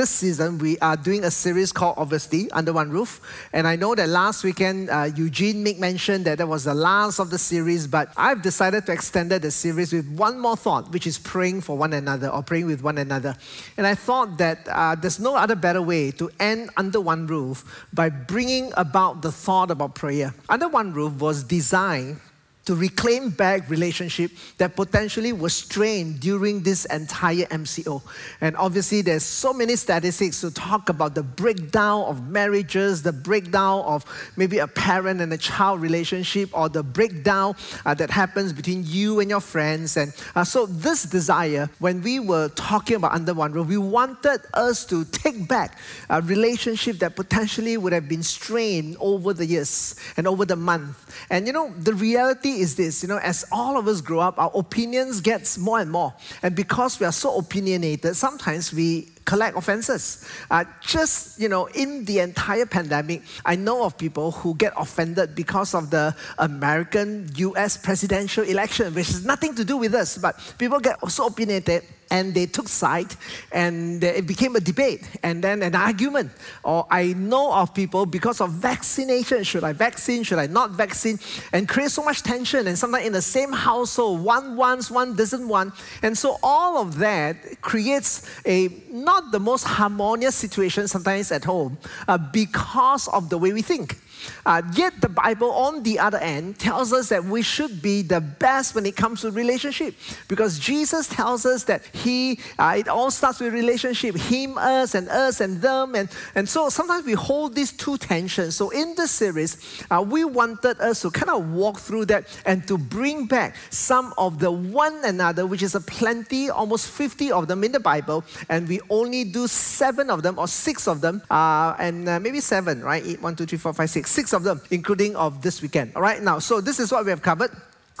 this season we are doing a series called Obviously Under One Roof. And I know that last weekend uh, Eugene Mick mentioned that that was the last of the series, but I've decided to extend the series with one more thought, which is praying for one another or praying with one another. And I thought that uh, there's no other better way to end Under One Roof by bringing about the thought about prayer. Under One Roof was designed to reclaim back relationship that potentially was strained during this entire MCO. And obviously, there's so many statistics to talk about the breakdown of marriages, the breakdown of maybe a parent and a child relationship, or the breakdown uh, that happens between you and your friends. And uh, so, this desire, when we were talking about Under One Roof, we wanted us to take back a relationship that potentially would have been strained over the years and over the month. And you know, the reality is this, you know, as all of us grow up, our opinions gets more and more. And because we are so opinionated, sometimes we collect offenses. Uh, just, you know, in the entire pandemic, I know of people who get offended because of the American US presidential election, which has nothing to do with us, but people get so opinionated and they took side and it became a debate and then an argument. Or I know of people because of vaccination should I vaccine, should I not vaccine, and create so much tension. And sometimes in the same household, one wants, one doesn't want. And so all of that creates a not the most harmonious situation sometimes at home uh, because of the way we think. Uh, yet the Bible, on the other end, tells us that we should be the best when it comes to relationship, because Jesus tells us that He, uh, it all starts with relationship, Him, us, and us and them, and and so sometimes we hold these two tensions. So in this series, uh, we wanted us to kind of walk through that and to bring back some of the one another, which is a plenty, almost fifty of them in the Bible, and we only do seven of them or six of them, uh, and uh, maybe seven, right? Eight, one, two, three, four, five, six six of them, including of this weekend. All right, now, so this is what we have covered.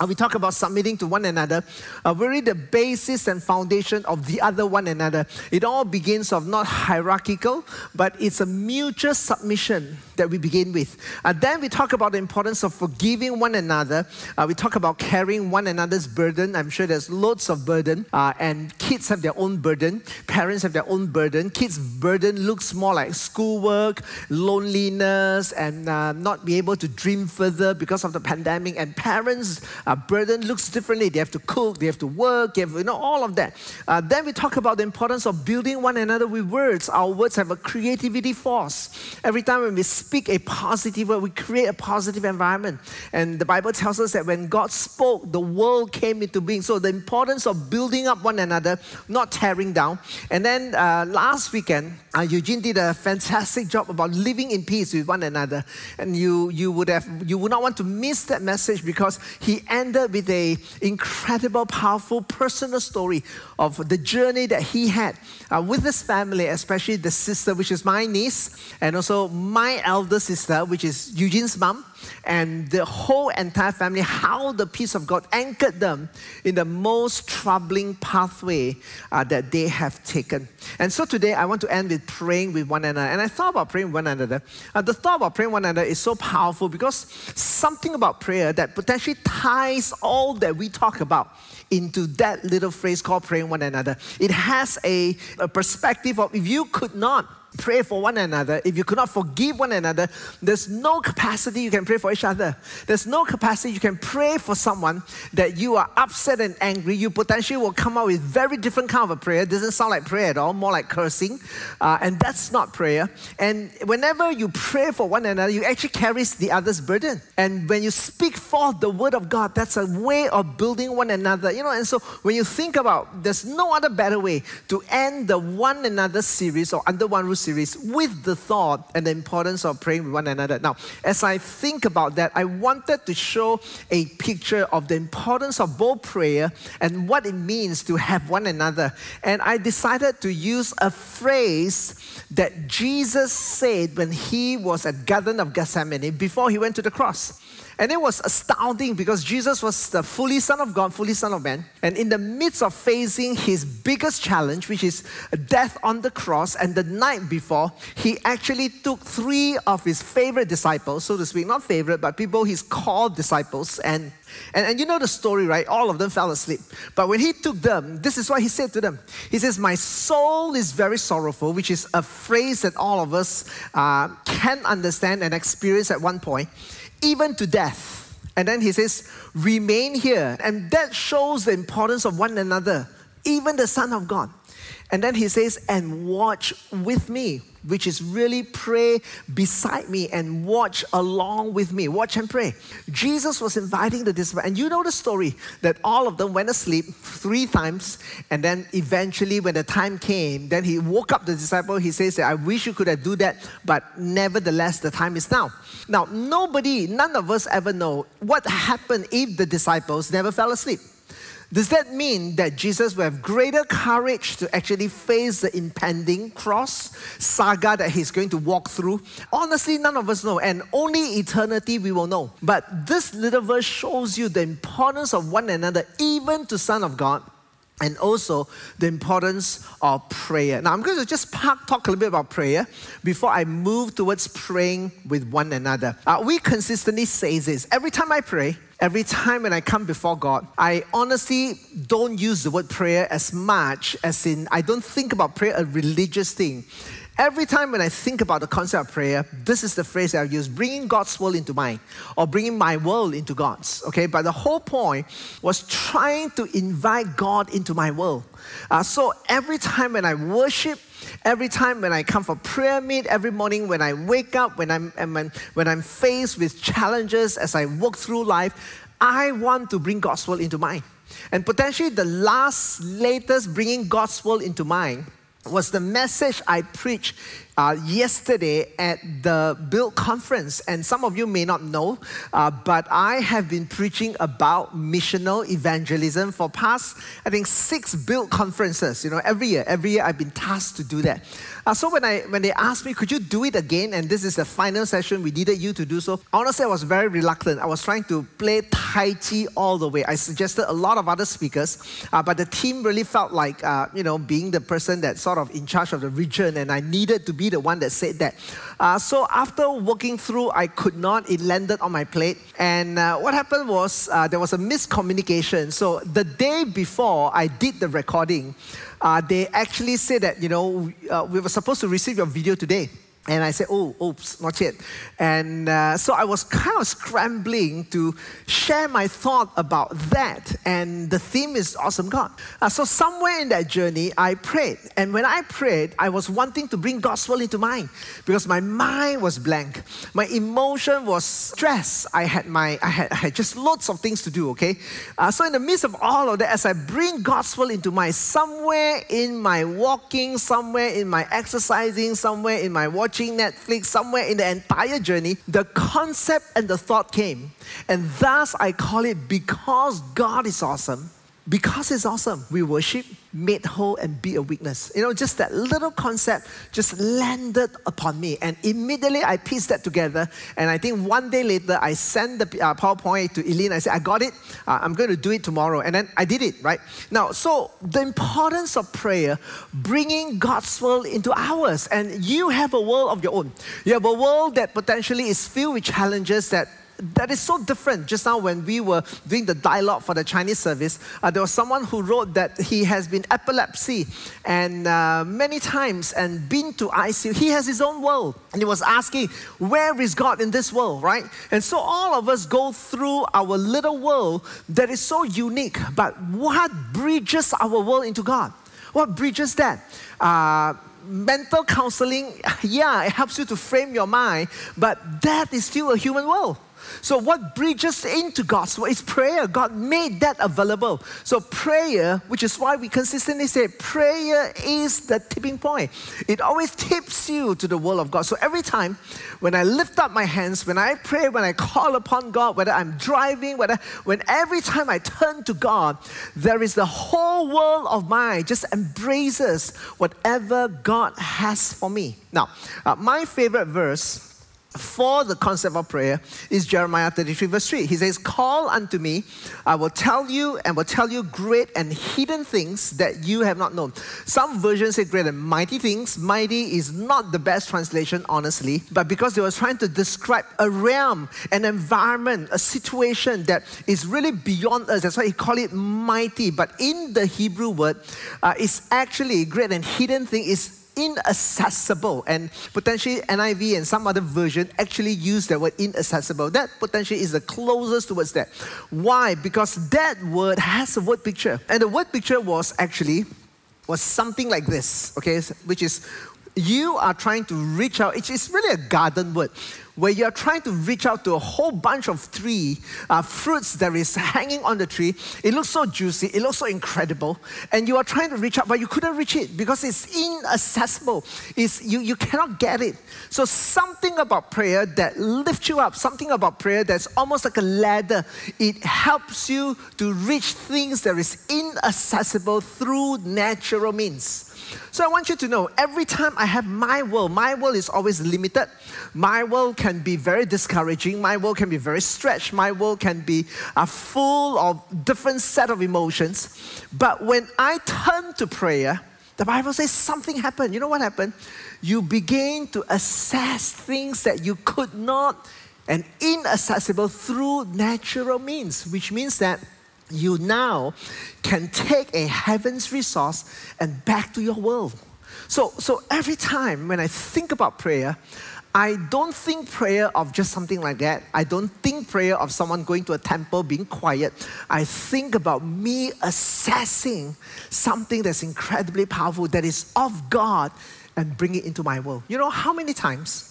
Uh, we talk about submitting to one another, uh, really the basis and foundation of the other one another. It all begins of not hierarchical, but it's a mutual submission that we begin with. And then we talk about the importance of forgiving one another. Uh, we talk about carrying one another's burden. I'm sure there's loads of burden, uh, and kids have their own burden. Parents have their own burden. Kids' burden looks more like schoolwork, loneliness, and uh, not be able to dream further because of the pandemic. And parents' uh, burden looks differently. They have to cook, they have to work, have, you know, all of that. Uh, then we talk about the importance of building one another with words. Our words have a creativity force. Every time when we speak a positive word, we create a positive environment. And the Bible tells us that when God spoke, the world came into being. So the importance of building up one another, not tearing down. And then uh, last weekend, uh, Eugene did a fantastic job about living in peace with one another. And you, you would have you would not want to miss that message because he ended with a incredible, powerful personal story of the journey that he had uh, with his family, especially the sister, which is my niece, and also my elder sister, which is Eugene's mom and the whole entire family, how the peace of God anchored them in the most troubling pathway uh, that they have taken. And so today I want to end with praying with one another. And I thought about praying with one another. Uh, the thought about praying with one another is so powerful because something about prayer that potentially ties all that we talk about into that little phrase called praying one another. It has a, a perspective of if you could not pray for one another, if you could not forgive one another, there's no capacity you can pray for each other. There's no capacity you can pray for someone that you are upset and angry. You potentially will come out with very different kind of a prayer. It doesn't sound like prayer at all, more like cursing. Uh, and that's not prayer. And whenever you pray for one another, you actually carries the other's burden. And when you speak forth the word of God, that's a way of building one another. You know, and so when you think about, there's no other better way to end the one another series or under one roof series with the thought and the importance of praying with one another. Now, as I think about that, I wanted to show a picture of the importance of both prayer and what it means to have one another. And I decided to use a phrase that Jesus said when he was at Garden of Gethsemane before he went to the cross. And it was astounding because Jesus was the fully Son of God, fully Son of Man. And in the midst of facing his biggest challenge, which is death on the cross, and the night before, he actually took three of his favorite disciples, so to speak, not favorite, but people he's called disciples, and and, and you know the story, right? All of them fell asleep. But when he took them, this is what he said to them. He says, My soul is very sorrowful, which is a phrase that all of us uh, can understand and experience at one point, even to death. And then he says, Remain here. And that shows the importance of one another, even the Son of God. And then he says, and watch with me, which is really pray beside me and watch along with me. Watch and pray. Jesus was inviting the disciples, and you know the story that all of them went asleep three times, and then eventually, when the time came, then he woke up the disciple. He says I wish you could have do that, but nevertheless, the time is now. Now, nobody, none of us ever know what happened if the disciples never fell asleep. Does that mean that Jesus will have greater courage to actually face the impending cross saga that he's going to walk through? Honestly, none of us know, and only eternity we will know. But this little verse shows you the importance of one another, even to Son of God and also the importance of prayer. Now, I'm going to just talk a little bit about prayer before I move towards praying with one another. Uh, we consistently say this every time I pray, every time when I come before God, I honestly don't use the word prayer as much as in I don't think about prayer a religious thing. Every time when I think about the concept of prayer, this is the phrase I use bringing God's world into mine or bringing my world into God's. Okay, but the whole point was trying to invite God into my world. Uh, so every time when I worship, every time when I come for prayer meet, every morning when I wake up, when I'm, when, when I'm faced with challenges as I walk through life, I want to bring God's world into mine. And potentially the last, latest bringing God's world into mine was the message I preached uh, yesterday at the Build conference. And some of you may not know, uh, but I have been preaching about missional evangelism for past, I think, six Build conferences. You know, every year, every year I've been tasked to do that. Uh, so when I when they asked me, could you do it again? And this is the final session, we needed you to do so. Honestly, I was very reluctant. I was trying to play Tai Chi all the way. I suggested a lot of other speakers, uh, but the team really felt like, uh, you know, being the person that sort of in charge of the region, and I needed to be the one that said that. Uh, so after working through, I could not. It landed on my plate, and uh, what happened was uh, there was a miscommunication. So the day before I did the recording, uh, they actually said that you know uh, we were supposed to receive your video today. And I said, oh, oops, not yet. And uh, so I was kind of scrambling to share my thought about that. And the theme is Awesome God. Uh, so somewhere in that journey, I prayed. And when I prayed, I was wanting to bring gospel into mine because my mind was blank. My emotion was stress. I had, my, I had, I had just lots of things to do, okay? Uh, so in the midst of all of that, as I bring gospel into mine, somewhere in my walking, somewhere in my exercising, somewhere in my watching, watching Netflix, somewhere in the entire journey, the concept and the thought came. And thus I call it because God is awesome because it's awesome, we worship, made whole, and be a weakness. You know, just that little concept just landed upon me. And immediately I pieced that together. And I think one day later, I sent the uh, PowerPoint to Eileen. I said, I got it. Uh, I'm going to do it tomorrow. And then I did it, right? Now, so the importance of prayer, bringing God's world into ours. And you have a world of your own. You have a world that potentially is filled with challenges that that is so different. Just now, when we were doing the dialogue for the Chinese service, uh, there was someone who wrote that he has been epilepsy and uh, many times and been to ICU. He has his own world, and he was asking, "Where is God in this world?" Right? And so all of us go through our little world that is so unique. But what bridges our world into God? What bridges that? Uh, mental counseling, yeah, it helps you to frame your mind, but that is still a human world. So, what bridges into God's word is prayer. God made that available. So, prayer, which is why we consistently say prayer is the tipping point. It always tips you to the will of God. So, every time when I lift up my hands, when I pray, when I call upon God, whether I'm driving, whether when every time I turn to God, there is the whole world of mine just embraces whatever God has for me. Now, uh, my favorite verse for the concept of prayer is Jeremiah 33, verse 3. He says, Call unto me, I will tell you and will tell you great and hidden things that you have not known. Some versions say great and mighty things. Mighty is not the best translation, honestly, but because they were trying to describe a realm, an environment, a situation that is really beyond us. That's why he called it mighty. But in the Hebrew word, uh, it's actually great and hidden thing is inaccessible. And potentially NIV and some other version actually use that word inaccessible. That potentially is the closest towards that. Why? Because that word has a word picture. And the word picture was actually was something like this, okay, which is you are trying to reach out. It's really a garden word where you're trying to reach out to a whole bunch of three uh, fruits that is hanging on the tree. It looks so juicy, it looks so incredible, and you are trying to reach out, but you couldn't reach it because it's inaccessible. It's, you, you cannot get it. So, something about prayer that lifts you up, something about prayer that's almost like a ladder, it helps you to reach things that is inaccessible through natural means. So I want you to know every time I have my world, my world is always limited. My world can be very discouraging. My world can be very stretched. My world can be uh, full of different set of emotions. But when I turn to prayer, the Bible says something happened. You know what happened? You begin to assess things that you could not and inaccessible through natural means, which means that you now can take a heaven's resource and back to your world. So, so every time when I think about prayer, I don't think prayer of just something like that. I don't think prayer of someone going to a temple being quiet. I think about me assessing something that's incredibly powerful, that is of God, and bring it into my world. You know how many times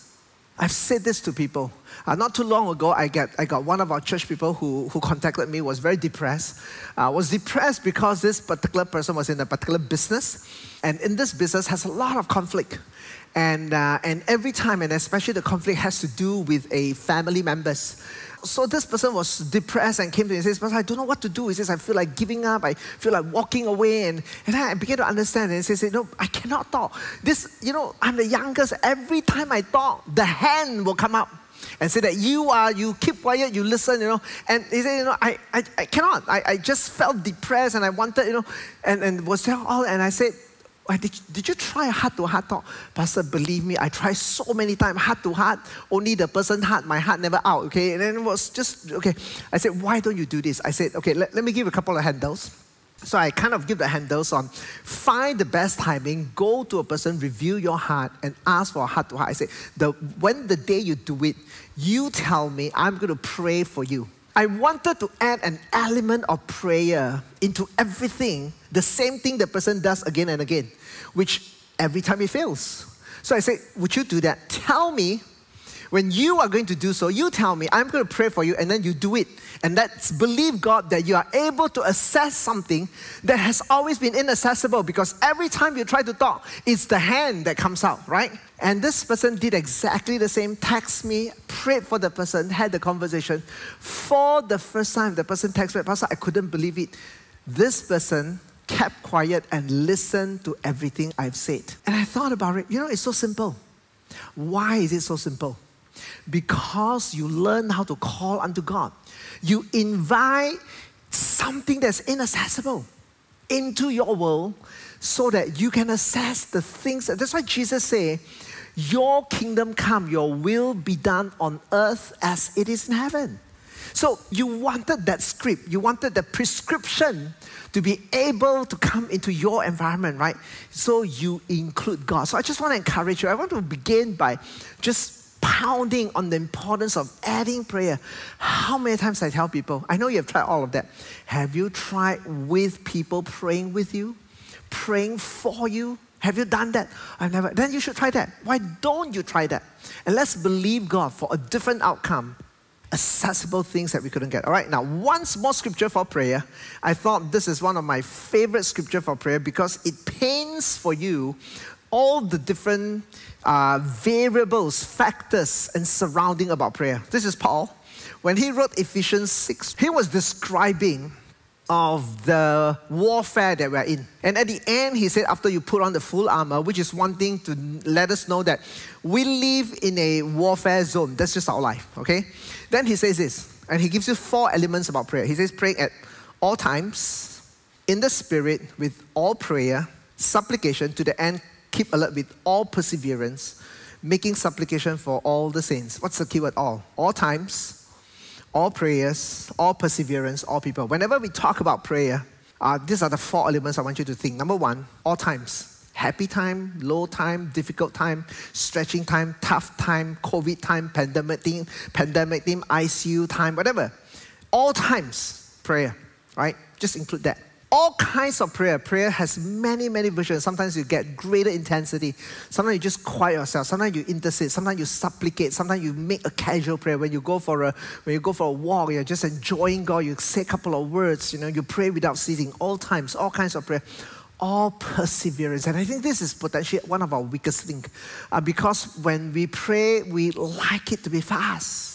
I've said this to people. Uh, not too long ago, I, get, I got one of our church people who, who contacted me, was very depressed. Uh, was depressed because this particular person was in a particular business, and in this business has a lot of conflict. And, uh, and every time, and especially the conflict has to do with a family members. So this person was depressed and came to me and says, I don't know what to do. He says, I feel like giving up. I feel like walking away. And, and I began to understand. And he says, No, I cannot talk. This, you know, I'm the youngest. Every time I talk, the hand will come up and say that you are, you keep quiet, you listen, you know. And he said, you know, I, I, I cannot. I, I just felt depressed and I wanted, you know, and, and was there all, and I said, did, did you try heart to heart talk? Pastor, believe me, I tried so many times heart to heart. Only the person heart, my heart never out, okay? And then it was just, okay. I said, why don't you do this? I said, okay, let, let me give a couple of handles. So I kind of give the handles on find the best timing, go to a person, review your heart, and ask for a heart to heart. I say, the, when the day you do it, you tell me, I'm going to pray for you. I wanted to add an element of prayer into everything, the same thing the person does again and again, which every time it fails. So I said, Would you do that? Tell me when you are going to do so, you tell me, I'm going to pray for you, and then you do it. And let's believe God that you are able to assess something that has always been inaccessible because every time you try to talk, it's the hand that comes out, right? And this person did exactly the same, text me, prayed for the person, had the conversation. For the first time, the person texted me, Pastor, I couldn't believe it. This person kept quiet and listened to everything I've said. And I thought about it. You know, it's so simple. Why is it so simple? Because you learn how to call unto God. You invite something that's inaccessible into your world so that you can assess the things. That's why Jesus said, Your kingdom come, your will be done on earth as it is in heaven. So you wanted that script, you wanted the prescription to be able to come into your environment, right? So you include God. So I just want to encourage you. I want to begin by just pounding on the importance of adding prayer. How many times I tell people, I know you have tried all of that. Have you tried with people praying with you? Praying for you? Have you done that? I've never. Then you should try that. Why don't you try that? And let's believe God for a different outcome. Accessible things that we couldn't get. All right, now, once more scripture for prayer. I thought this is one of my favorite scripture for prayer because it paints for you all the different uh, variables, factors, and surrounding about prayer. This is Paul. When he wrote Ephesians 6, he was describing of the warfare that we're in. And at the end, he said, after you put on the full armor, which is one thing to let us know that we live in a warfare zone. That's just our life, okay? Then he says this, and he gives you four elements about prayer. He says, praying at all times, in the spirit, with all prayer, supplication, to the end, keep alert with all perseverance, making supplication for all the saints. What's the keyword all? All times, all prayers, all perseverance, all people. Whenever we talk about prayer, uh, these are the four elements I want you to think. Number one, all times. Happy time, low time, difficult time, stretching time, tough time, COVID time, pandemic team, pandemic team, ICU time, whatever. All times, prayer, right? Just include that all kinds of prayer. Prayer has many, many versions. Sometimes you get greater intensity. Sometimes you just quiet yourself. Sometimes you intercede. Sometimes you supplicate. Sometimes you make a casual prayer. When you go for a when you go for a walk, you're just enjoying God. You say a couple of words. You know, you pray without ceasing. All times, all kinds of prayer. All perseverance. And I think this is potentially one of our weakest things. Uh, because when we pray, we like it to be fast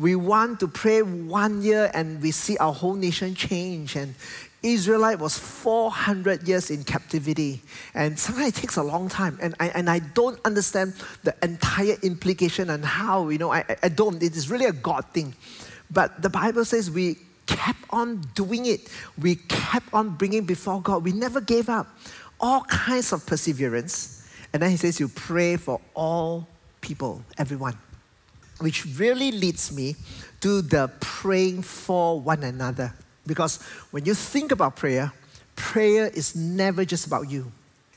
we want to pray one year and we see our whole nation change and Israelite was 400 years in captivity. And sometimes it takes a long time. And I, and I don't understand the entire implication and how, you know, I, I don't. It is really a God thing. But the Bible says we kept on doing it. We kept on bringing before God. We never gave up. All kinds of perseverance. And then he says you pray for all people, everyone. Which really leads me to the praying for one another. Because when you think about prayer, prayer is never just about you.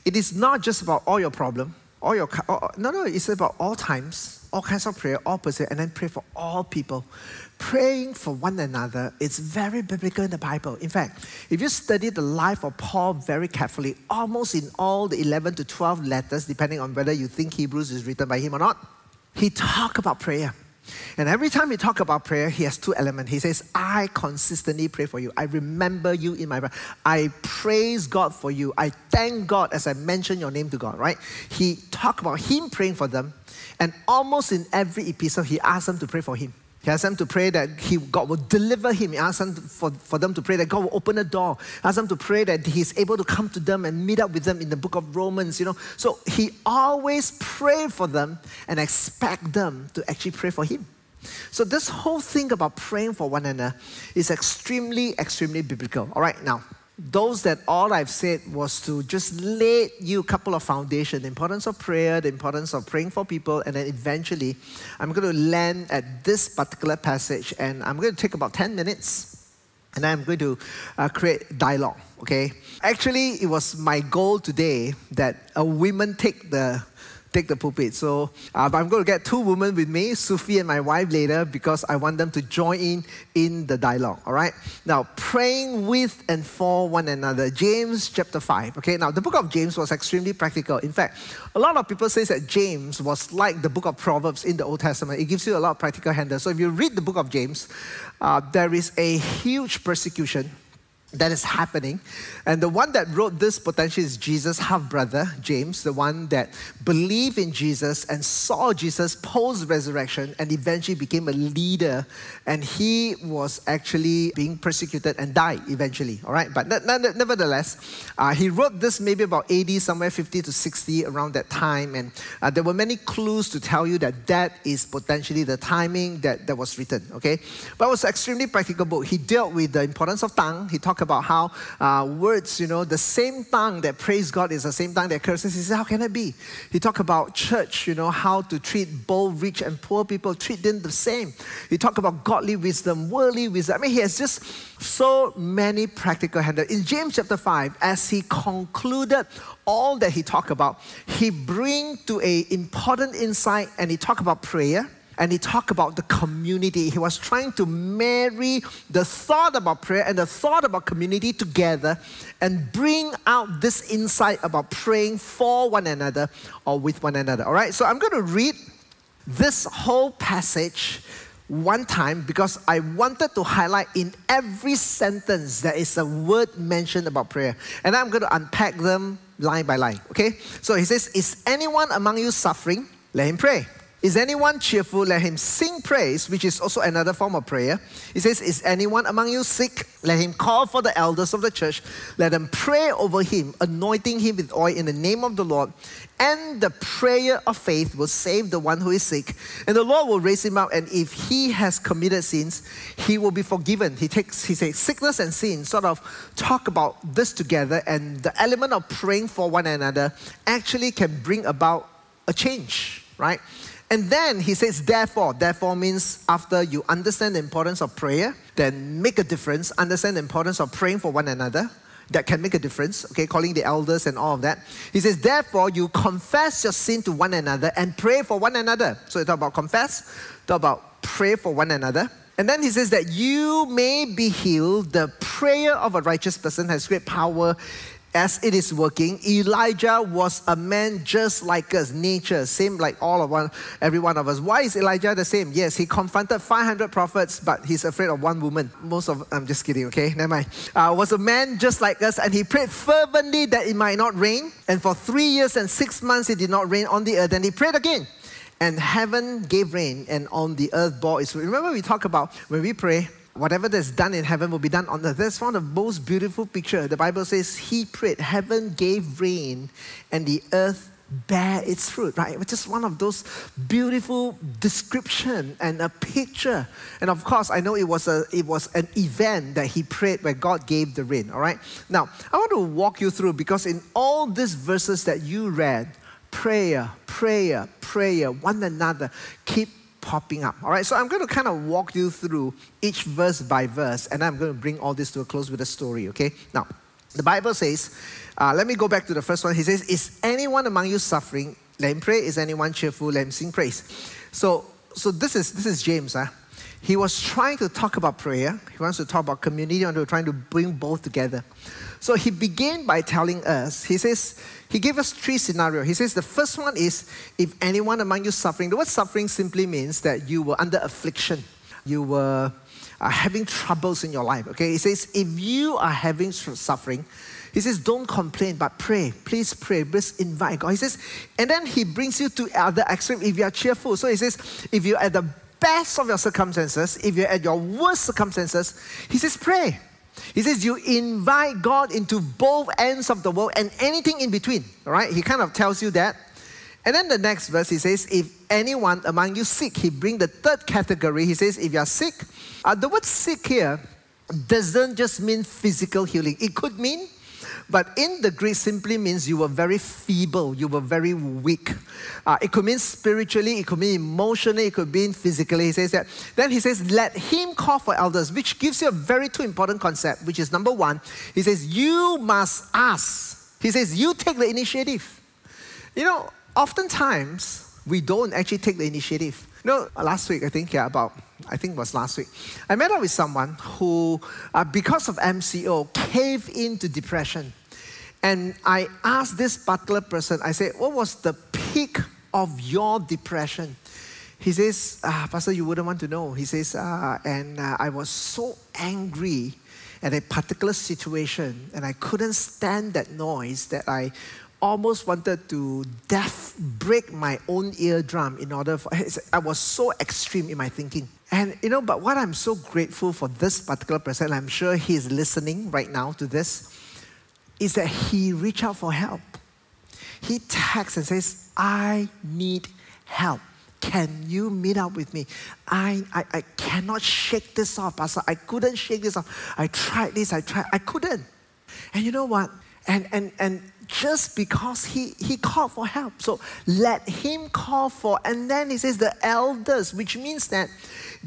It is not just about all your problem, all your no no. It's about all times, all kinds of prayer, all person, and then pray for all people. Praying for one another is very biblical in the Bible. In fact, if you study the life of Paul very carefully, almost in all the 11 to 12 letters, depending on whether you think Hebrews is written by him or not, he talk about prayer. And every time he talk about prayer, he has two elements. He says, I consistently pray for you. I remember you in my prayer. I praise God for you. I thank God as I mention your name to God, right? He talk about him praying for them. And almost in every epistle, he asks them to pray for him. He asked them to pray that he, God will deliver him. He asked them for, for them to pray that God will open a door. He asked them to pray that he's able to come to them and meet up with them in the book of Romans, you know. So he always prayed for them and expect them to actually pray for him. So this whole thing about praying for one another is extremely, extremely biblical. All right, now those that all I've said was to just lay you a couple of foundation, the importance of prayer, the importance of praying for people, and then eventually I'm going to land at this particular passage and I'm going to take about 10 minutes and I'm going to uh, create dialogue, okay? Actually, it was my goal today that a woman take the take the pulpit. So uh, I'm going to get two women with me, Sufi and my wife later, because I want them to join in in the dialogue. All right. Now, praying with and for one another. James chapter five. Okay. Now, the book of James was extremely practical. In fact, a lot of people say that James was like the book of Proverbs in the Old Testament. It gives you a lot of practical handles. So if you read the book of James, uh, there is a huge persecution that is happening. And the one that wrote this potentially is Jesus' half brother, James, the one that believed in Jesus and saw Jesus post resurrection and eventually became a leader. And he was actually being persecuted and died eventually. All right, but nevertheless, uh, he wrote this maybe about AD, somewhere 50 to 60 around that time. And uh, there were many clues to tell you that that is potentially the timing that, that was written. Okay, but it was an extremely practical book. He dealt with the importance of tongue. He talked about how uh, words, you know, the same tongue that praise God is the same tongue that curses. He said, How can it be? He talked about church, you know, how to treat both rich and poor people, treat them the same. He talked about godly wisdom, worldly wisdom. I mean, he has just so many practical handles. In James chapter 5, as he concluded all that he talked about, he bring to a important insight and he talked about prayer and he talked about the community. He was trying to marry the thought about prayer and the thought about community together and bring out this insight about praying for one another or with one another. All right, so I'm going to read this whole passage one time because I wanted to highlight in every sentence there is a word mentioned about prayer. And I'm going to unpack them line by line. Okay? So he says, Is anyone among you suffering? Let him pray. Is anyone cheerful? Let him sing praise, which is also another form of prayer. He says, Is anyone among you sick? Let him call for the elders of the church. Let them pray over him, anointing him with oil in the name of the Lord. And the prayer of faith will save the one who is sick, and the Lord will raise him up. And if he has committed sins, he will be forgiven. He takes, he says, sickness and sin sort of talk about this together, and the element of praying for one another actually can bring about a change, right? And then he says, therefore. Therefore means after you understand the importance of prayer, then make a difference, understand the importance of praying for one another. That can make a difference, okay, calling the elders and all of that. He says, therefore, you confess your sin to one another and pray for one another. So you talk about confess, talk about pray for one another. And then he says that you may be healed. The prayer of a righteous person has great power as it is working, Elijah was a man just like us, nature, same like all of one, every one of us. Why is Elijah the same? Yes, he confronted 500 prophets, but he's afraid of one woman. Most of, I'm just kidding, okay? Never mind. Uh, was a man just like us, and he prayed fervently that it might not rain. And for three years and six months, it did not rain on the earth. And he prayed again. And heaven gave rain, and on the earth bore its Remember, we talk about when we pray, whatever that's done in heaven will be done on earth. That's one of the most beautiful picture. The Bible says he prayed, heaven gave rain, and the earth bear its fruit, right? Which is one of those beautiful description and a picture. And of course, I know it was a it was an event that he prayed where God gave the rain. All right. Now I want to walk you through because in all these verses that you read, prayer, prayer, prayer, one another, keep popping up. All right, so I'm going to kind of walk you through each verse by verse, and I'm going to bring all this to a close with a story, okay? Now, the Bible says, uh, let me go back to the first one. He says, Is anyone among you suffering? Let him pray. Is anyone cheerful? Let him sing praise. So, so this is this is James. Huh? He was trying to talk about prayer. He wants to talk about community, and we're trying to bring both together. So he began by telling us, he says, he gave us three scenarios. He says the first one is if anyone among you suffering. The word suffering simply means that you were under affliction. You were uh, having troubles in your life. Okay, he says if you are having suffering, he says don't complain but pray. Please pray. Please invite God. He says, and then he brings you to other extreme if you are cheerful. So he says if you're at the best of your circumstances, if you're at your worst circumstances, he says pray. He says you invite God into both ends of the world and anything in between. All right? He kind of tells you that. And then the next verse, he says, if anyone among you sick, he bring the third category. He says, if you are sick, uh, the word sick here doesn't just mean physical healing. It could mean but in the Greek simply means you were very feeble, you were very weak. Uh, it could mean spiritually, it could mean emotionally, it could mean physically. He says that. Then he says, let him call for elders, which gives you a very two important concept, which is number one, he says, you must ask. He says, you take the initiative. You know, oftentimes we don't actually take the initiative. You know, last week, I think, yeah, about I think it was last week. I met up with someone who, uh, because of MCO, caved into depression. And I asked this particular person, I said, What was the peak of your depression? He says, ah, Pastor, you wouldn't want to know. He says, uh, And uh, I was so angry at a particular situation, and I couldn't stand that noise that I almost wanted to death break my own eardrum in order for I was so extreme in my thinking. And you know, but what I'm so grateful for this particular person, I'm sure he's listening right now to this, is that he reached out for help. He texts and says, I need help. Can you meet up with me? I, I, I cannot shake this off, Pastor. I couldn't shake this off. I tried this, I tried, I couldn't. And you know what? And and and just because he, he called for help. So let him call for, and then he says the elders, which means that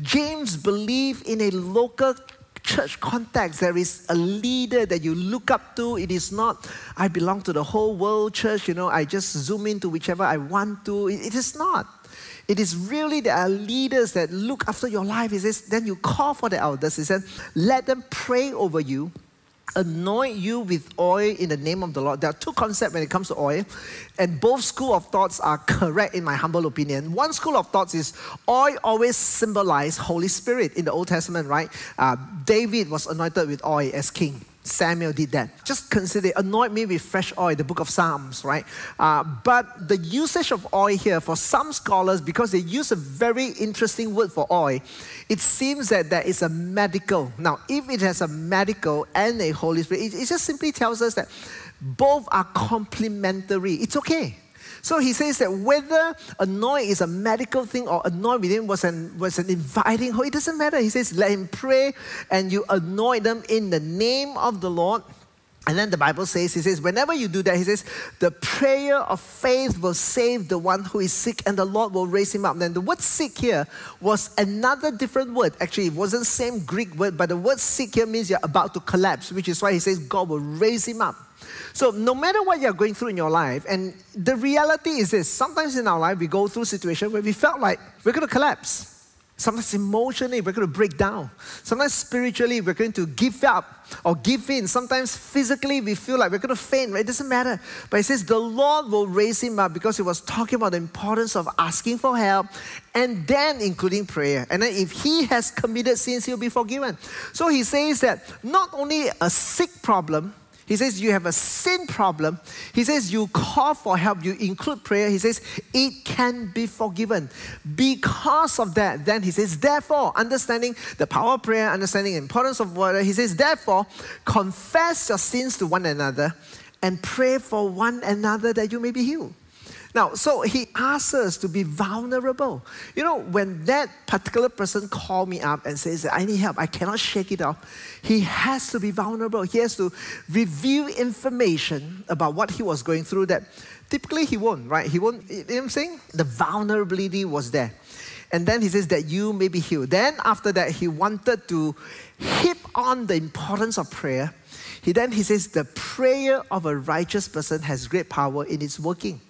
James believed in a local church context. There is a leader that you look up to. It is not, I belong to the whole world church, you know, I just zoom into whichever I want to. it, it is not. It is really there are leaders that look after your life. He says, then you call for the elders. He says, let them pray over you anoint you with oil in the name of the Lord. There are two concepts when it comes to oil, and both school of thoughts are correct in my humble opinion. One school of thoughts is oil always symbolizes Holy Spirit in the Old Testament, right? Uh, David was anointed with oil as king. Samuel did that. Just consider, anoint me with fresh oil, the book of Psalms, right? Uh, but the usage of oil here, for some scholars, because they use a very interesting word for oil, it seems that there is a medical. Now, if it has a medical and a Holy Spirit, it, it just simply tells us that both are complementary. It's okay. So he says that whether anoint is a medical thing or anoint within was an, was an inviting, it doesn't matter. He says, let him pray and you anoint them in the name of the Lord. And then the Bible says, he says, whenever you do that, he says, the prayer of faith will save the one who is sick and the Lord will raise him up. Then the word sick here was another different word. Actually, it wasn't same Greek word, but the word sick here means you're about to collapse, which is why he says God will raise him up. So, no matter what you're going through in your life, and the reality is this sometimes in our life we go through situations where we felt like we're going to collapse. Sometimes emotionally, we're going to break down. Sometimes spiritually, we're going to give up or give in. Sometimes physically, we feel like we're going to faint, right? It doesn't matter. But it says the Lord will raise him up because he was talking about the importance of asking for help and then including prayer. And then if he has committed sins, he'll be forgiven. So he says that not only a sick problem, he says you have a sin problem. He says you call for help, you include prayer. He says it can be forgiven. Because of that, then he says, therefore, understanding the power of prayer, understanding the importance of water, he says, therefore, confess your sins to one another and pray for one another that you may be healed. Now, so he asks us to be vulnerable. You know, when that particular person called me up and says, I need help, I cannot shake it off, he has to be vulnerable. He has to reveal information about what he was going through that typically he won't, right? He won't, you know what I'm saying? The vulnerability was there. And then he says that you may be healed. Then after that, he wanted to hit on the importance of prayer. He then he says the prayer of a righteous person has great power in its working.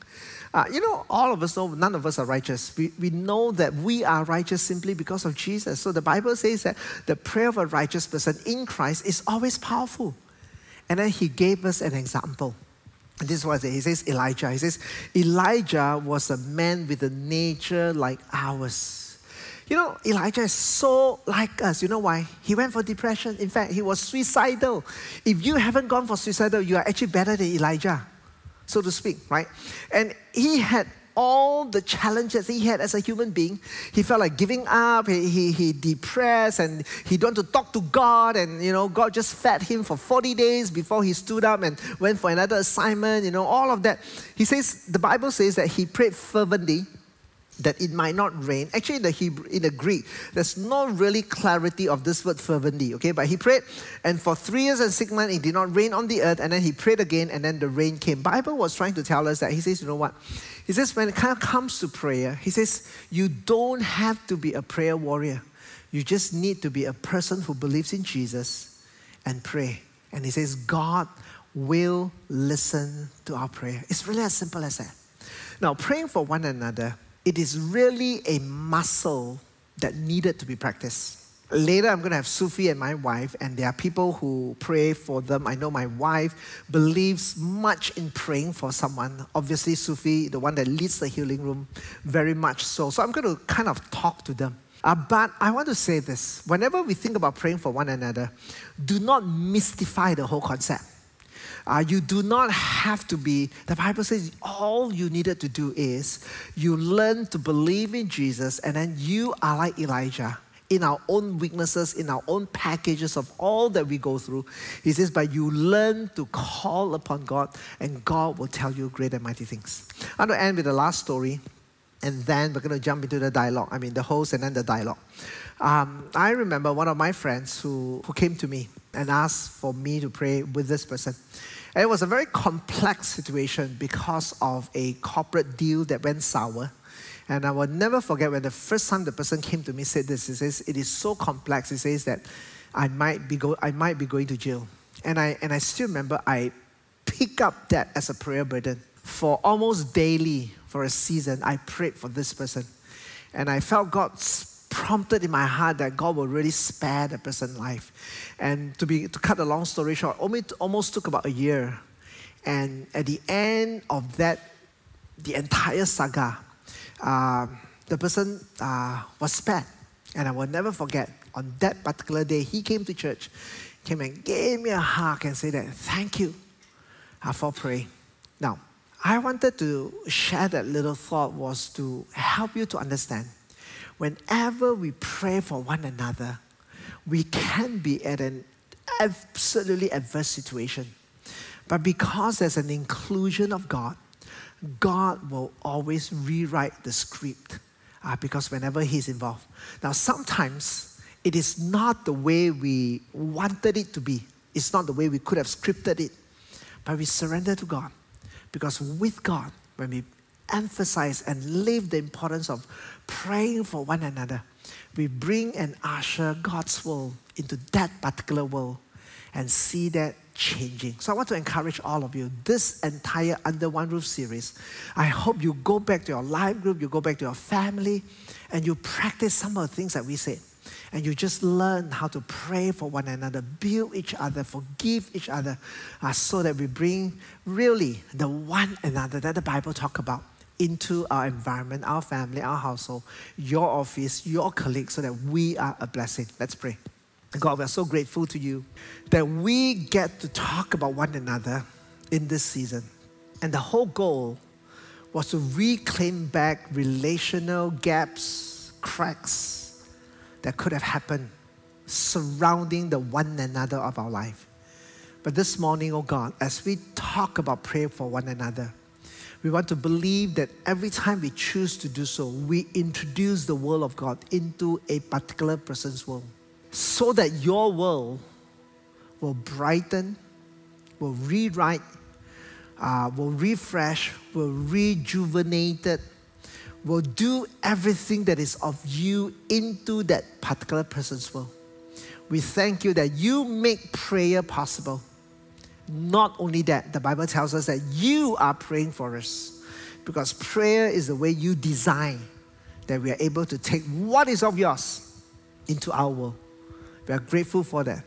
Uh, you know, all of us know none of us are righteous. We, we know that we are righteous simply because of Jesus. So the Bible says that the prayer of a righteous person in Christ is always powerful. And then he gave us an example. And this was it. He says Elijah. He says Elijah was a man with a nature like ours. You know, Elijah is so like us. You know why? He went for depression. In fact, he was suicidal. If you haven't gone for suicidal, you are actually better than Elijah so to speak, right? And he had all the challenges he had as a human being. He felt like giving up, he, he, he depressed, and he don't to talk to God. And, you know, God just fed him for 40 days before he stood up and went for another assignment, you know, all of that. He says, the Bible says that he prayed fervently that it might not rain. Actually, in the Hebrew, in the Greek, there's no really clarity of this word fervently. Okay, but he prayed, and for three years and six months, it did not rain on the earth. And then he prayed again, and then the rain came. Bible was trying to tell us that he says, you know what? He says when it comes to prayer, he says you don't have to be a prayer warrior. You just need to be a person who believes in Jesus and pray. And he says God will listen to our prayer. It's really as simple as that. Now, praying for one another it is really a muscle that needed to be practiced. Later, I'm going to have Sufi and my wife, and there are people who pray for them. I know my wife believes much in praying for someone. Obviously, Sufi, the one that leads the healing room, very much so. So I'm going to kind of talk to them. Uh, but I want to say this whenever we think about praying for one another, do not mystify the whole concept. Uh, you do not have to be, the Bible says all you needed to do is you learn to believe in Jesus, and then you are like Elijah in our own weaknesses, in our own packages of all that we go through. He says, but you learn to call upon God, and God will tell you great and mighty things. I'm going to end with the last story, and then we're going to jump into the dialogue. I mean, the host and then the dialogue. Um, I remember one of my friends who, who came to me and asked for me to pray with this person. And it was a very complex situation because of a corporate deal that went sour. And I will never forget when the first time the person came to me said this. He says, It is so complex. He says that I might be, go- I might be going to jail. And I, and I still remember I pick up that as a prayer burden. For almost daily, for a season, I prayed for this person. And I felt God's prompted in my heart that God will really spare the person's life. And to be to cut a long story short, almost took about a year. And at the end of that, the entire saga, uh, the person uh, was spared. And I will never forget, on that particular day, he came to church. came and gave me a hug and said that thank you uh, for praying. Now, I wanted to share that little thought was to help you to understand whenever we pray for one another, we can be at an absolutely adverse situation. But because there's an inclusion of God, God will always rewrite the script uh, because whenever He's involved. Now, sometimes it is not the way we wanted it to be, it's not the way we could have scripted it, but we surrender to God. Because with God, when we emphasize and live the importance of praying for one another, we bring and usher God's will into that particular world and see that changing. So I want to encourage all of you, this entire Under One Roof series, I hope you go back to your life group, you go back to your family, and you practice some of the things that we say. And you just learn how to pray for one another, build each other, forgive each other, uh, so that we bring really the one another that the Bible talk about into our environment, our family, our household, your office, your colleagues, so that we are a blessing. Let's pray. God, we're so grateful to you that we get to talk about one another in this season. And the whole goal was to reclaim back relational gaps, cracks that could have happened surrounding the one another of our life. But this morning, oh God, as we talk about prayer for one another, we want to believe that every time we choose to do so, we introduce the world of God into a particular person's world so that your world will brighten, will rewrite, uh, will refresh, will rejuvenate will do everything that is of you into that particular person's world. We thank you that you make prayer possible. Not only that, the Bible tells us that you are praying for us because prayer is the way you design that we are able to take what is of yours into our world. We are grateful for that.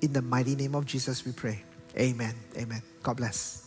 In the mighty name of Jesus, we pray. Amen. Amen. God bless.